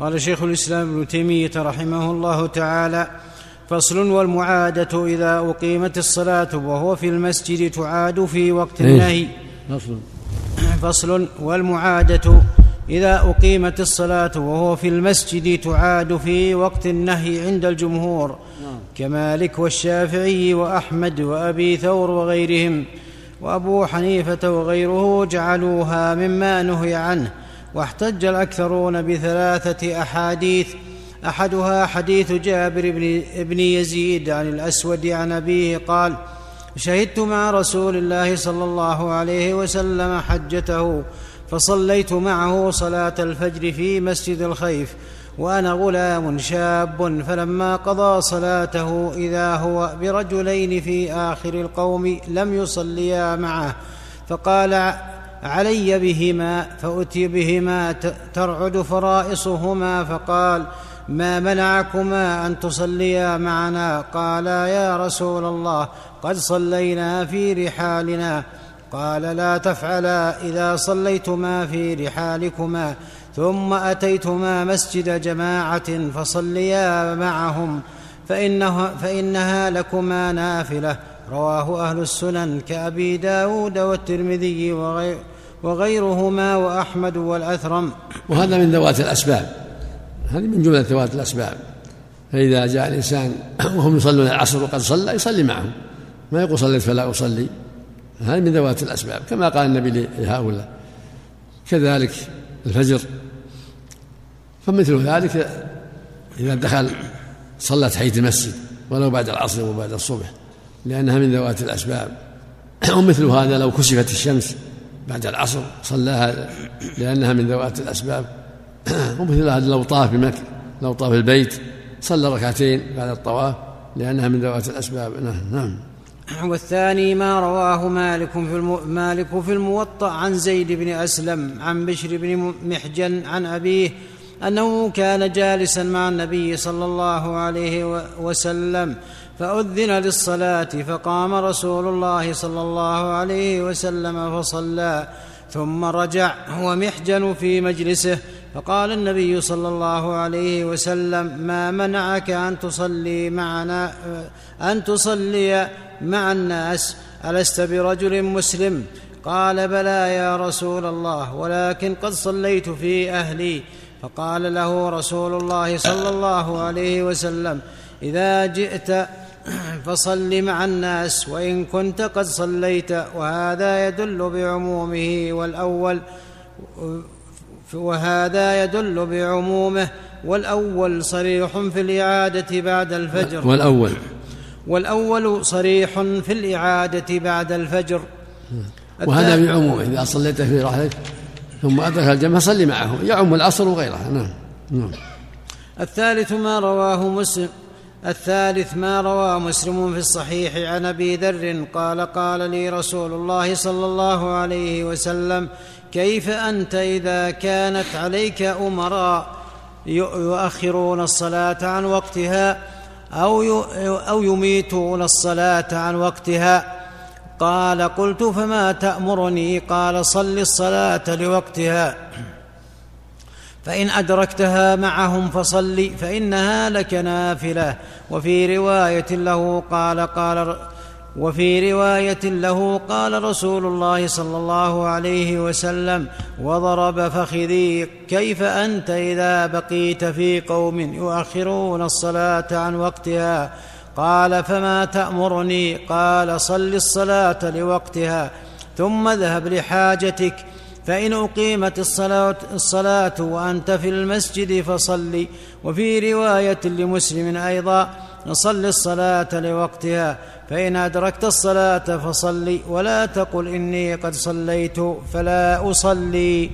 قال شيخ الإسلام ابن تيمية رحمه الله تعالى فصل والمعادة إذا أقيمت الصلاة وهو في المسجد تعاد في وقت النهي. فصل. فصل والمعادة إذا أقيمت الصلاة وهو في المسجد تعاد في وقت النهي عند الجمهور. نعم. كمالك والشافعي وأحمد وأبي ثور وغيرهم. وأبو حنيفة وغيره جعلوها مما نهي عنه. واحتج الأكثرون بثلاثة أحاديث. أحدها حديث جابر بن, بن يزيد عن الأسود عن أبيه قال شهدت مع رسول الله صلى الله عليه وسلم حجته فصليت معه صلاة الفجر في مسجد الخيف وأنا غلام شاب فلما قضى صلاته إذا هو برجلين في آخر القوم لم يصليا معه فقال علي بهما فأتي بهما ترعد فرائصهما فقال ما منعكما أن تصليا معنا؟ قالا يا رسول الله قد صلينا في رحالنا. قال لا تفعلا إذا صليتما في رحالكما ثم أتيتما مسجد جماعة فصليا معهم فإنه فإنها لكما نافلة. رواه أهل السنن كأبي داود والترمذي وغير وغيرهما وأحمد والأثرم. وهذا من ذوات الأسباب. هذه من جملة ذوات الأسباب. فإذا جاء الإنسان وهم يصلون العصر وقد صلى يصلي معهم. ما يقول صليت فلا أصلي. هذه من ذوات الأسباب. كما قال النبي لهؤلاء كذلك الفجر. فمثل ذلك إذا دخل صلى تحية المسجد ولو بعد العصر وبعد الصبح لأنها من ذوات الأسباب. ومثل هذا لو كشفت الشمس بعد العصر صلاها لأنها من ذوات الأسباب. ومثل هذا لو طاف بمكة لو طاف البيت صلى ركعتين بعد الطواف لأنها من ذوات الأسباب. نعم والثاني ما رواه مالك في الم... مالك في الموطأ عن زيد بن أسلم عن بشر بن محجن عن أبيه أنه كان جالسا مع النبي صلى الله عليه وسلم فأذن للصلاة فقام رسول الله صلى الله عليه وسلم فصلى ثم رجع هو محجن في مجلسه فقال النبي صلى الله عليه وسلم ما منعك أن تصلي معنا أن تصلي مع الناس؟ ألست برجل مسلم؟ قال بلى يا رسول الله ولكن قد صليت في أهلي. فقال له رسول الله صلى الله عليه وسلم إذا جئت فصل مع الناس وإن كنت قد صليت وهذا يدل بعمومه والأول وهذا يدل بعمومه والأول صريح في الإعادة بعد الفجر. والأول. والأول صريح في الإعادة بعد الفجر. وهذا بعمومه إذا صليت في رحلك ثم أدرك الجمع صلي معه يعم العصر وغيرها نعم. نعم. الثالث ما رواه مسلم. الثالث ما روى مسلم في الصحيح عن أبي ذر قال قال لي رسول الله صلى الله عليه وسلم كيف أنت إذا كانت عليك أمراء يؤخرون الصلاة عن وقتها أو أو يميتون الصلاة عن وقتها؟ قال قلت فما تأمرني؟ قال صل الصلاة لوقتها. فإن أدركتها معهم فصل فإنها لك نافله وفي رواية له قال قال وفي رواية له قال رسول الله صلى الله عليه وسلم وضرب فخذي كيف أنت إذا بقيت في قوم يؤخرون الصلاة عن وقتها؟ قال فما تأمرني؟ قال صل الصلاة لوقتها ثم اذهب لحاجتك. فإن أقيمت الصلاة, الصلاة وأنت في المسجد فصل. وفي رواية لمسلم أيضا صل الصلاة لوقتها فإن أدركت الصلاة فصل. ولا تقل إني قد صليت فلا أصلي.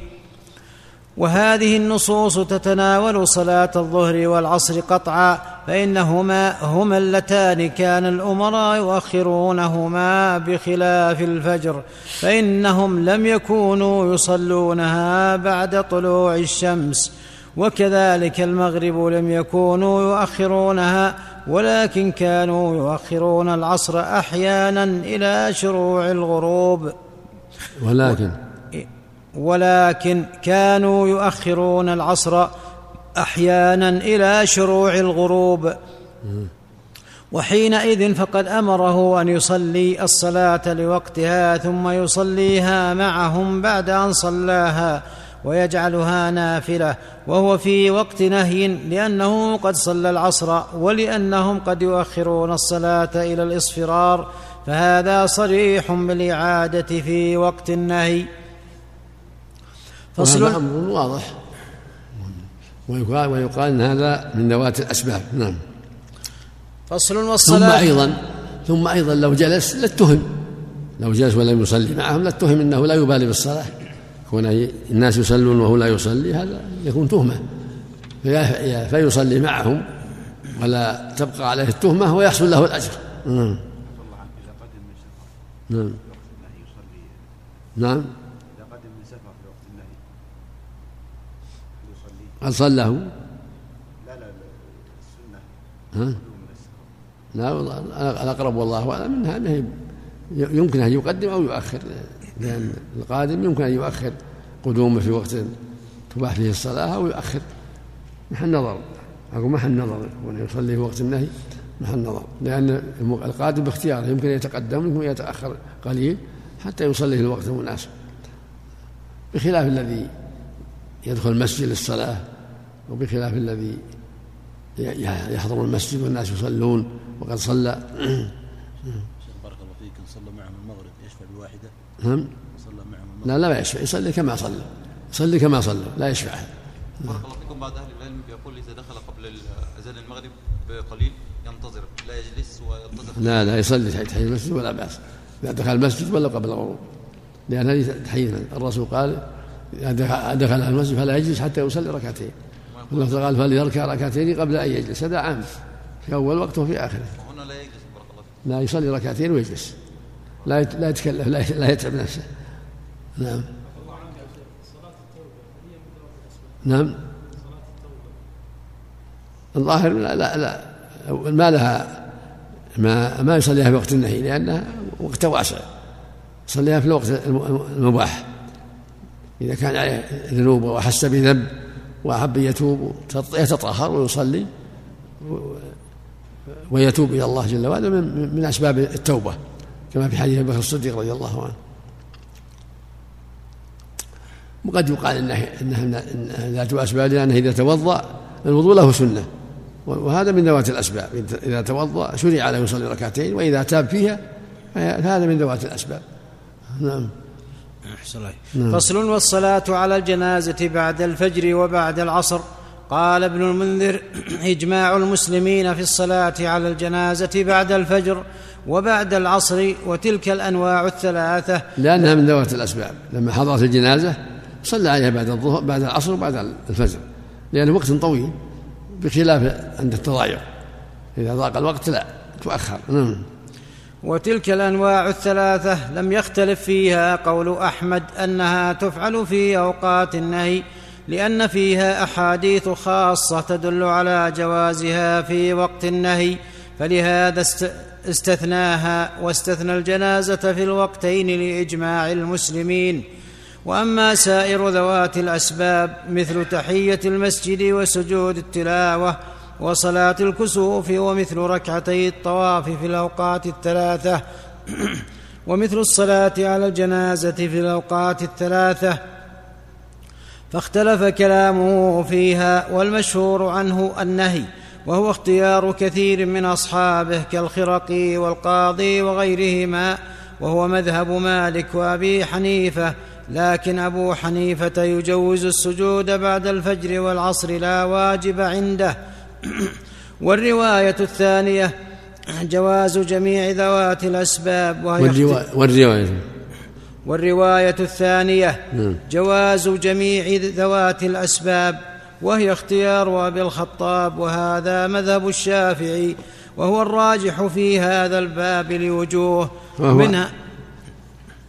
وهذه النصوص تتناول صلاة الظهر والعصر قطعا فإنهما هما اللتان كان الأمراء يؤخرونهما بخلاف الفجر فإنهم لم يكونوا يصلونها بعد طلوع الشمس وكذلك المغرب لم يكونوا يؤخرونها ولكن كانوا يؤخرون العصر أحيانا إلى شروع الغروب. ولكن ولكن كانوا يؤخرون العصر أحيانا إلى شروع الغروب. وحينئذ فقد أمره أن يصلي الصلاة لوقتها ثم يصليها معهم بعد أن صلاها ويجعلها نافلة. وهو في وقت نهي لأنه قد صلى العصر ولأنهم قد يؤخرون الصلاة إلى الإصفرار. فهذا صريح بالإعادة في وقت النهي. فصل واضح. ويقال, ويقال إن هذا من ذوات الأسباب. نعم. فصل والصلاة. ثم أيضا ثم أيضا لو جلس لاتهم. لو جلس ولم يصلي معهم لاتهم إنه لا يبالي بالصلاة. كون الناس يصلون وهو لا يصلي هذا يكون تهمة. فيصلي معهم ولا تبقى عليه التهمة ويحصل له الأجر. نعم. نعم. نعم إذا قدم من سفر في وقت النهي هل صلى لا لا السنة. ها؟ لا والله الأقرب والله أعلم أنها يمكن أن يقدم أو يؤخر لأن القادم يمكن أن يؤخر قدومه في وقت تباح فيه الصلاة أو يؤخر. محل نظر. أقول محل نظر. يكون يصلي في وقت النهي محل نظر. لأن القادم باختياره يمكن يتقدم يمكن يتأخر قليل حتى يصلي في الوقت المناسب. بخلاف الذي يدخل المسجد للصلاة وبخلاف الذي يحضر المسجد والناس يصلون وقد صلى. نعم صلى معهم لا لا يشفع. يصلي كما صلى. يصلي كما صلى لا يشفع. بارك الله فيكم. بعض أهل العلم يقول إذا دخل قبل أذان المغرب بقليل ينتظر لا يجلس وينتظر. لا لا يصلي تحيه المسجد ولا بأس. إذا دخل المسجد ولا قبل الغروب. لأن هذه تحية. الرسول قال إذا دخل المسجد فلا يجلس حتى يصلي ركعتين. والله قال فليركع ركعتين قبل أن يجلس. هذا عام. في أول وقت وفي اخره وهنا لا يجلس بارك الله لا يصلي ركعتين ويجلس. لا لا يتكلف لا, لا يتعب نفسه. نعم. نعم. الظاهر لا لا, لا. ما لها ما ما يصليها في وقت النهي لأنها وقت واسع. يصليها في الوقت المباح. إذا كان عليه ذنوب وأحس بذنب وأحب يتوب يتطهر ويصلي ويتوب إلى الله جل وعلا من أسباب التوبة كما في حديث أبي بكر الصديق رضي الله عنه. وقد يقال إنها إنها ذات أسباب لأنه إذا توضأ الوضوء له سنة. وهذا من ذوات الأسباب إذا توضأ شرع له يصلي ركعتين وإذا تاب فيها فهذا من ذوات الأسباب. نعم. نعم. فصل والصلاة على الجنازة بعد الفجر وبعد العصر. قال ابن المنذر إجماع المسلمين في الصلاة على الجنازة بعد الفجر وبعد العصر وتلك الأنواع الثلاثة. لأنها من ذوات الأسباب. لما حضرت الجنازة صلى عليها بعد الظهر بعد العصر وبعد الفجر لأنه وقت طويل بخلاف عند التضايق. إذا ضاق الوقت لا تؤخر. نعم. وتلك الأنواع الثلاثة لم يختلف فيها قول أحمد أنها تفعل في أوقات النهي لأن فيها أحاديث خاصة تدل على جوازها في وقت النهي فلهذا است استثناها واستثنى الجنازة في الوقتين لإجماع المسلمين. وأما سائر ذوات الأسباب مثل تحية المسجد وسجود التلاوة وصلاة الكسوف ومثل ركعتي الطواف في الأوقات الثلاثة. ومثل الصلاة على الجنازة في الأوقات الثلاثة. فاختلف كلامه فيها والمشهور عنه النهي وهو اختيار كثير من أصحابه كالخرقي والقاضي وغيرهما وهو مذهب مالك وأبي حنيفة لكن أبو حنيفة يجوز السجود بعد الفجر والعصر لا واجب عنده. والرواية الثانية جواز جميع ذوات الأسباب والروايه, والرواية. والرواية الثانية نعم. جواز جميع ذوات الأسباب وهي اختيار أبي الخطاب وهذا مذهب الشافعي وهو الراجح في هذا الباب لوجوه وهو منها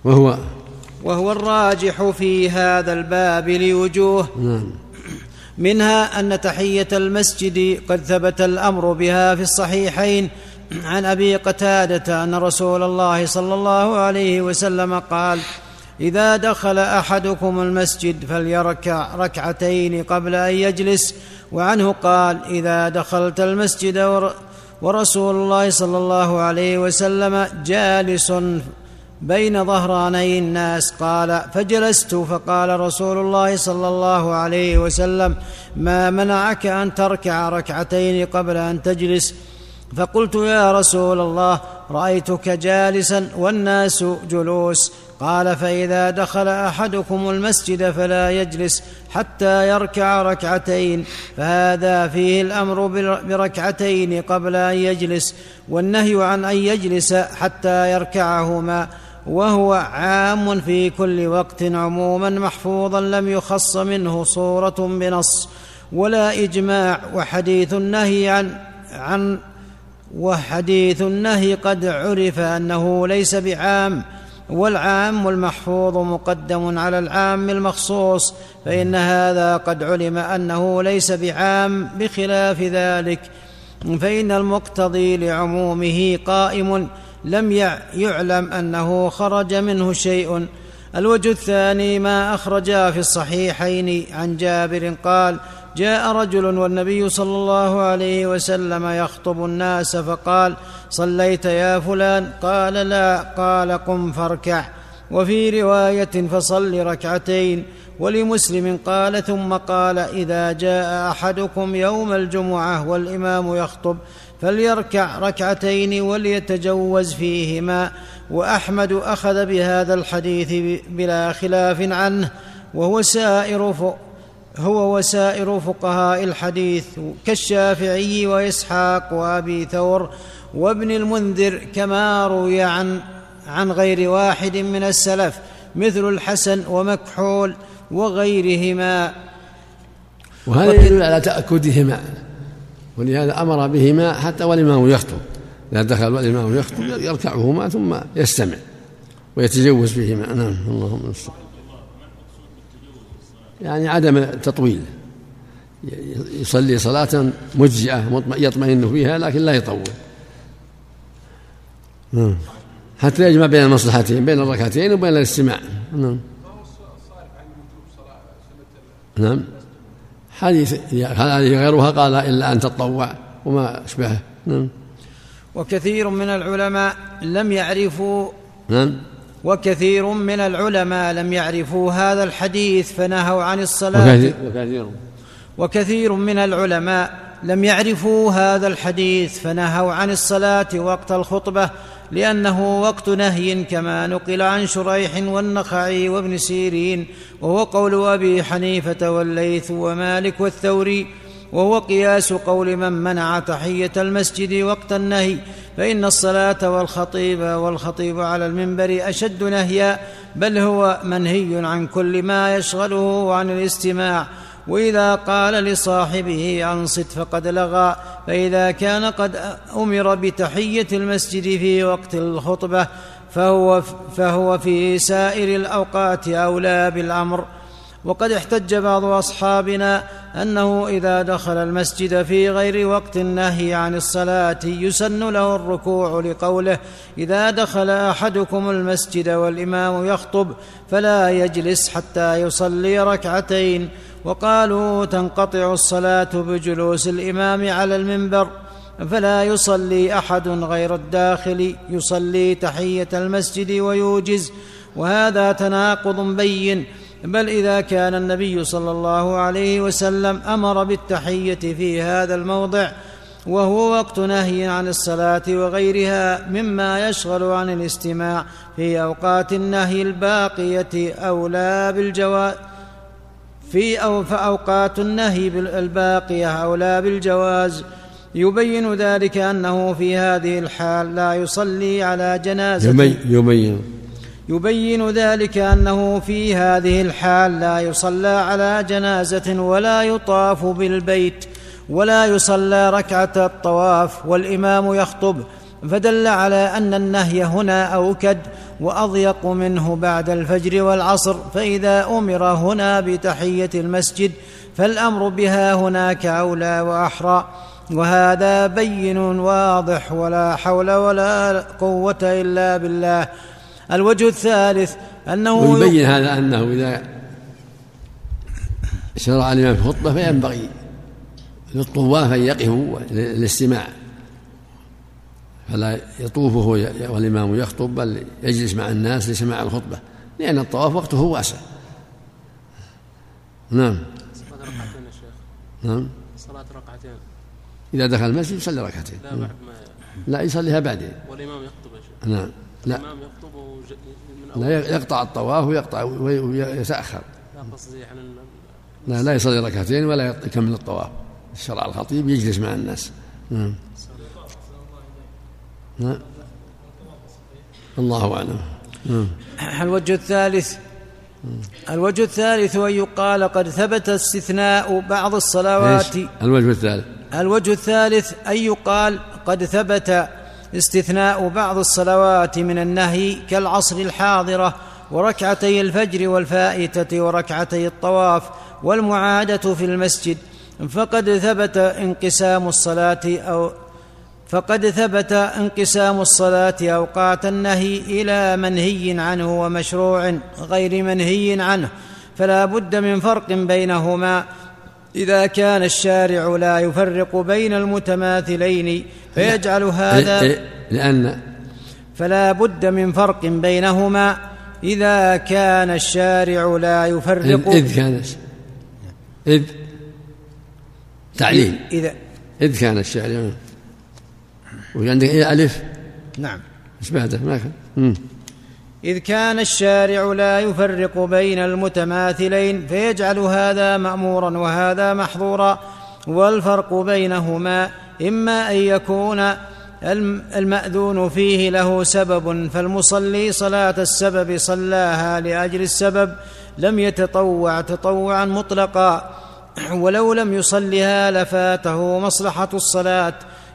وهو وهو الراجح في هذا الباب لوجوه نعم. منها أن تحية المسجد قد ثبت الأمر بها في الصحيحين. عن أبي قتادة أن رسول الله صلى الله عليه وسلم قال إذا دخل أحدكم المسجد فليركع ركعتين قبل أن يجلس. وعنه قال إذا دخلت المسجد ورسول الله صلى الله عليه وسلم جالس بين ظهراني الناس قال فجلست فقال رسول الله صلى الله عليه وسلم ما منعك أن تركع ركعتين قبل أن تجلس؟ فقلت يا رسول الله رأيتك جالسا والناس جلوس. قال فإذا دخل أحدكم المسجد فلا يجلس حتى يركع ركعتين فهذا فيه الأمر بركعتين قبل أن يجلس والنهي عن أن يجلس حتى يركعهما. وهو عام في كل وقت عموما محفوظا لم يخص منه صورة بنص ولا إجماع وحديث النهي عن عن وحديث النهي قد عرف أنه ليس بعام والعام المحفوظ مقدم على العام المخصوص فإن هذا قد علم أنه ليس بعام بخلاف ذلك فإن المقتضي لعمومه قائم لم يعلم أنه خرج منه شيء. الوجه الثاني ما اخرجا في الصحيحين عن جابر قال جاء رجل والنبي صلى الله عليه وسلم يخطب الناس فقال صليت يا فلان. قال لا. قال قم فاركع. وفي رواية فصل ركعتين. ولمسلم قال ثم قال إذا جاء أحدكم يوم الجمعة والإمام يخطب فليركع ركعتين وليتجوز فيهما وأحمد أخذ بهذا الحديث بلا خلاف عنه وهو سائر هو وسائر فقهاء الحديث كالشافعي وإسحاق وأبي ثور وابن المنذر كما روي عن عن غير واحد من السلف مثل الحسن ومكحول وغيرهما. وهذا يدل على تأكدهما. ولهذا أمر بهما حتى والإمام يخطب. إذا دخل والإمام يخطب يركعهما ثم يستمع ويتجوز فيهما نعم اللهم المستعان. يعني عدم التطويل. يصلي صلاة مجزئة يطمئن فيها لكن لا يطول. نعم. حتى يجمع بين المصلحتين بين الركعتين وبين الاستماع. نعم. نعم. حديث هذه غيرها قال إلا أن تطوع. وما أشبهه. نعم. وكثير من العلماء لم يعرفوا نعم. وكثير من العلماء لم يعرفوا هذا الحديث فنهوا عن الصلاة. وكثير. وكثير من العلماء لم يعرفوا هذا الحديث فنهوا عن الصلاة وقت الخطبة لأنه وقت نهي كما نقل عن شريح والنخعي وابن سيرين وهو قول أبي حنيفة والليث ومالك والثوري وهو قياس قول من منع تحية المسجد وقت النهي فإن الصلاة والخطيب والخطيب على المنبر أشد نهيا بل هو منهي عن كل ما يشغله عن الاستماع وإذا قال لصاحبه أنصت فقد لغى فإذا كان قد أمر بتحية المسجد في وقت الخطبة فهو فهو في سائر الأوقات أولى بالأمر. وقد احتج بعض أصحابنا أنه إذا دخل المسجد في غير وقت النهي عن الصلاة يسن له الركوع لقوله إذا دخل أحدكم المسجد والإمام يخطب فلا يجلس حتى يصلي ركعتين وقالوا تنقطع الصلاة بجلوس الإمام على المنبر فلا يصلي أحد غير الداخل يصلي تحية المسجد ويوجز وهذا تناقض بين بل إذا كان النبي صلى الله عليه وسلم أمر بالتحية في هذا الموضع وهو وقت نهي عن الصلاة وغيرها مما يشغل عن الاستماع في أوقات النهي الباقية اولى بالجواز في أو فأوقات النهي الباقية أولى بالجواز. يبين ذلك أنه في هذه الحال لا يصلي على جنازة. يبين يبين ذلك أنه في هذه الحال لا يصلى على جنازة ولا يطاف بالبيت ولا يصلى ركعة الطواف والإمام يخطب فدل على أن النهي هنا أوكد وأضيق منه بعد الفجر والعصر فإذا أمر هنا بتحية المسجد فالأمر بها هناك أولى وأحرى وهذا بين واضح ولا حول ولا قوة إلا بالله. الوجه الثالث أنه ويبين هذا أنه إذا شرع الإمام في الخطبة فينبغي للطواف أن يقفوا للاستماع. فلا يطوف والإمام يخطب بل يجلس مع الناس لسماع الخطبة لأن الطواف وقته واسع. نعم. صلاة ركعتين يا شيخ. نعم. صلاة ركعتين. إذا دخل المسجد يصلي ركعتين. لا بعد ما لا يصليها بعدين. والإمام يخطب يا شيخ. نعم. لا. من لا يقطع الطواف ويقطع ويتأخر لا قصدي عن ال- لا لا يصلي ركعتين ولا يكمل الطواف. الشرع الخطيب يجلس مع الناس. نعم. نعم الله أعلم. نعم. الوجه الثالث. الوجه الثالث أن يقال قد ثبت استثناء بعض الصلوات. الوجه الثالث. الوجه الثالث أن يقال قد ثبت استثناء بعض الصلوات من النهي كالعصر الحاضرة وركعتي الفجر والفائتة وركعتي الطواف والمعادة في المسجد فقد ثبت انقسام الصلاة أو فقد ثبت انقسام الصلاة أوقات النهي إلى منهي عنه ومشروع غير منهي عنه فلا بد من فرق بينهما إذا كان الشارع لا يفرق بين المتماثلين فيجعل هذا إيه- إيه، لأن فلا بد من فرق بينهما. إذا كان الشارع لا يفرق إذ كان إذ تعليل. إذا إذ كان الشعر وعندك إيه ألف؟ نعم. إيش بعده؟ ما كان. إذ كان الشارع لا يفرق بين المتماثلين فيجعل هذا مأمورا وهذا محظورا والفرق بينهما إما أن يكون الم- المأذون فيه له سبب فالمصلي صلاة السبب صلاها لأجل السبب لم يتطوع تطوعا مطلقا ولو لم يصلها لفاته مصلحة الصلاة.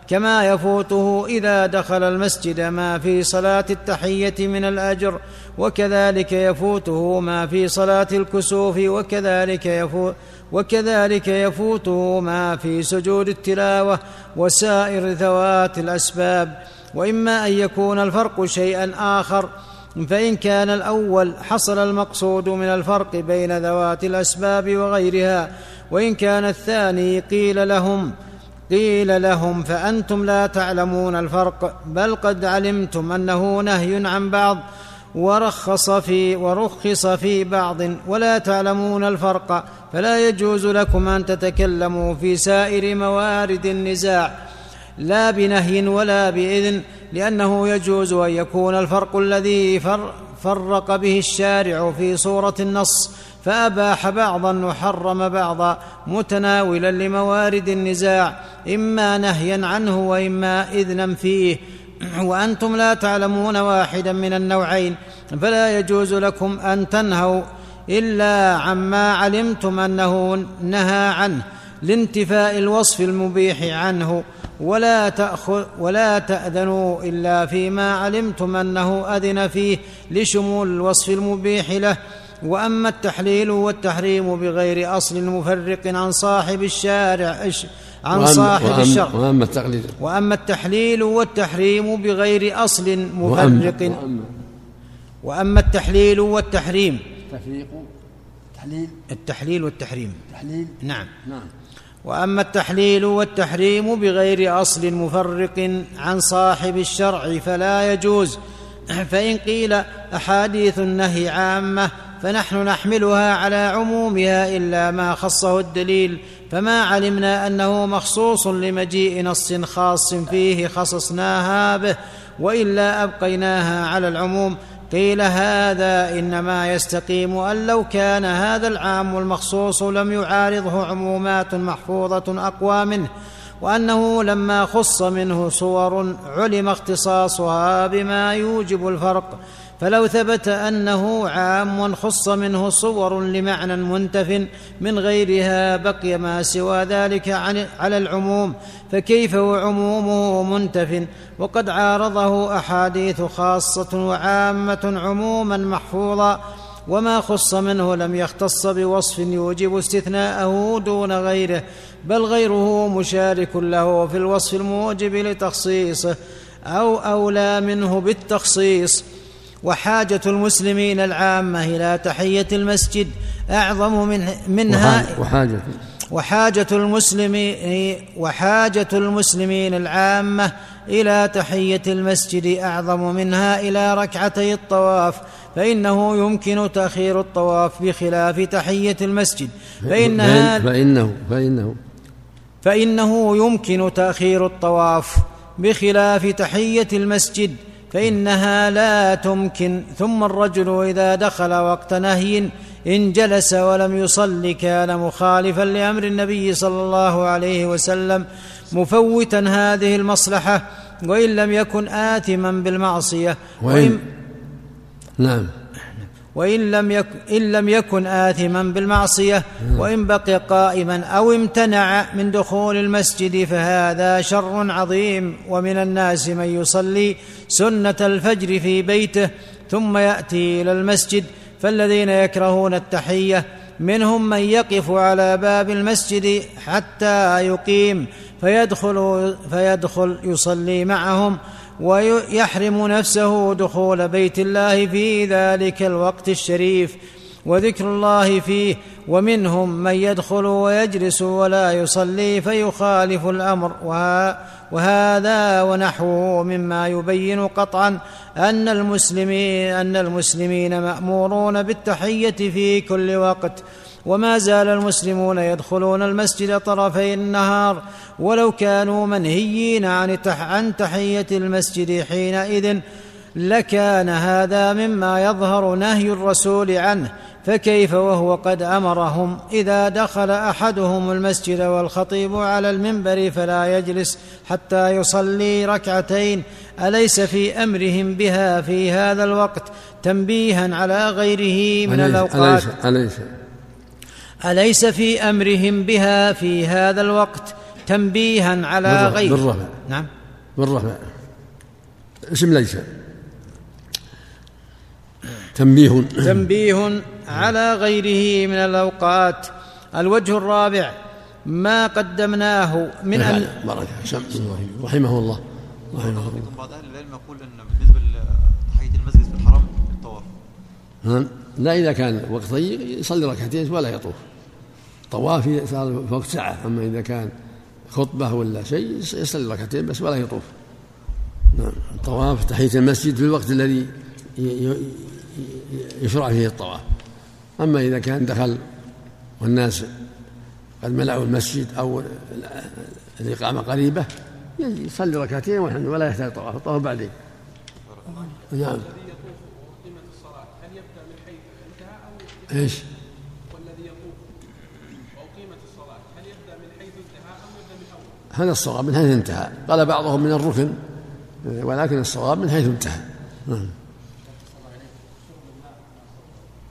كما يفوته إذا دخل المسجد ما في صلاة التحية من الأجر وكذلك يفوته ما في صلاة الكسوف وكذلك يفوت وكذلك يفوته ما في سجود التلاوة وسائر ذوات الأسباب. وإما أن يكون الفرق شيئا آخر فإن كان الأول حصل المقصود من الفرق بين ذوات الأسباب وغيرها وإن كان الثاني قيل لهم قيل لهم فأنتم لا تعلمون الفرق بل قد علمتم أنه نهي عن بعض ورخص في ورخص في بعض ولا تعلمون الفرق فلا يجوز لكم أن تتكلموا في سائر موارد النزاع لا بنهي ولا بإذن لأنه يجوز أن يكون الفرق الذي فر فرق به الشارع في صورة النص فاباح بعضا وحرم بعضا متناولا لموارد النزاع إما نهيا عنه وإما إذنا فيه. وأنتم لا تعلمون واحدا من النوعين فلا يجوز لكم أن تنهوا إلا عما علمتم أنه نهى عنه. لانتفاء الوصف المبيح عنه ولا تأخذ ولا تأذنوا إلا فيما علمتم أنه أذن فيه لشمول الوصف المبيح له. وأما التحليل والتحريم بغير أصل مفرق عن صاحب الشارع عن وأما- صاحب وأما- الشرع. وأما التقليد وأما التحليل والتحريم بغير وأما- مفرق. وأما التحليل والتحريم. تفريق تحليل التحليل والتحريم. تحليل نعم. نعم. وأما التحليل والتحريم بغير أصل مفرق عن صاحب الشرع فلا يجوز. فإن قيل أحاديث النهي عامة فنحن نحملها على عمومها إلا ما خصه الدليل. فما علمنا أنه مخصوص لمجيء نص خاص فيه خصصناها به وإلا أبقيناها على العموم. قيل هذا إنما يستقيم أن لو كان هذا العام المخصوص لم يعارضه عمومات محفوظة أقوى منه وأنه لما خص منه صور علم اختصاصها بما يوجب الفرق. فلو ثبت أنه عام خص منه صور لمعنى منتف من غيرها بقي ما سوى ذلك على العموم فكيف وعمومه منتف؟ وقد عارضه أحاديث خاصة وعامة عموما محفوظا وما خص منه لم يختص بوصف يوجب استثناءه دون غيره بل غيره مشارك له في الوصف الموجب لتخصيصه أو أولى منه بالتخصيص. وحاجة المسلمين العامة إلى تحية المسجد أعظم من منها وحاجة وحاجة المسلمين وحاجة المسلمين العامة إلى تحية المسجد أعظم منها إلى ركعتي الطواف فإنه يمكن تأخير الطواف بخلاف تحية المسجد. فإنها فإنه فإنه فإنه يمكن تأخير الطواف بخلاف تحية المسجد. فإنها لا تمكن. ثم الرجل إذا دخل وقت نهي إن جلس ولم يصل كان مخالفا لأمر النبي صلى الله عليه وسلم مفوتا هذه المصلحة وإن لم يكن آثما بالمعصية. وإن نعم. وإن لم يكن, إن لم يكن آثما بالمعصية وإن بقي قائما أو امتنع من دخول المسجد فهذا شر عظيم. ومن الناس من يصلي سنة الفجر في بيته ثم يأتي إلى المسجد فالذين يكرهون التحية منهم من يقف على باب المسجد حتى يقيم فيدخل فيدخل يصلي معهم ويحرم نفسه دخول بيت الله في ذلك الوقت الشريف. وذكر الله فيه ومنهم من يدخل ويجلس ولا يصلي فيخالف الأمر. وهذا ونحوه مما يبين قطعا أن المسلمين أن المسلمين مأمورون بالتحية في كل وقت. وما زال المسلمون يدخلون المسجد طرفي النهار ولو كانوا منهيين عن عن تحية المسجد حينئذ لكان هذا مما يظهر نهي الرسول عنه. فكيف وهو قد أمرهم؟ إذا دخل أحدهم المسجد والخطيب على المنبر فلا يجلس حتى يصلي ركعتين. أليس في أمرهم بها في هذا الوقت تنبيها على غيره من أليس الأوقات؟ أليس, أليس؟ أليس في أمرهم بها في هذا الوقت تنبيها على غيره؟ بالرفع. نعم. بالرفع. اسم ليس. تنبيه. تنبيه على غيره من الأوقات. الوجه الرابع ما قدمناه من أن بركة رحمه الله. رحمه الله. بعض أهل العلم يقول أن بالنسبة لتحية المسجد في الحرم الطواف نعم لا إذا كان وقت ضيق يصلي ركعتين ولا يطوف. طواف صار في وقت ساعة. أما إذا كان خطبة ولا شيء يصلي ركعتين بس ولا يطوف. نعم. الطواف تحية المسجد في الوقت الذي يشرع فيه الطواف. أما إذا كان دخل والناس قد ملأوا المسجد أو الإقامة قريبة يصلي ركعتين والحمد ولا يحتاج طواف الطواف بعدين نعم. إيش؟ والذي يطوف وأقيمت الصلاة هل يبدأ من حيث انتهى أم يبدأ من أول؟ هذا الصواب من حيث انتهى قال بعضهم من الركن ولكن الصواب من حيث انتهى نعم.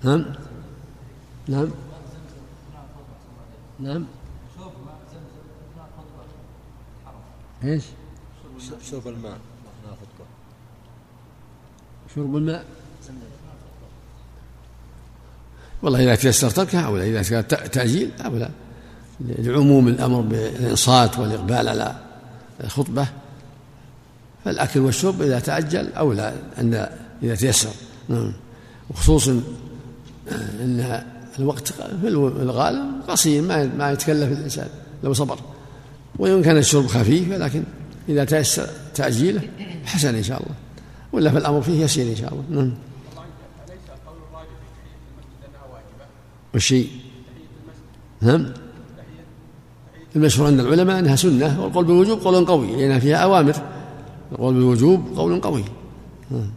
نعم. نعم. نعم. إيش؟ شرب الماء اثناء الخطبه شرب الماء. والله إذا تيسر تركها أو إذا كان تأجيل أو لا لعموم الأمر بالإنصات والإقبال على الخطبه فالأكل والشرب إذا تعجل اولى أن إذا تيسر. نعم. وخصوصا أن الوقت في الغالب قصير ما ما يتكلف الإنسان لو صبر. وإن كان الشرب خفيف ولكن إذا تيسر تأجيله حسن إن شاء الله. ولا فالأمر فيه يسير إن شاء الله. نعم. والشيء. نعم. المشهور عند العلماء أنها سنة والقول بالوجوب قول قوي لأن فيها أوامر. القول بالوجوب قول قوي. نعم.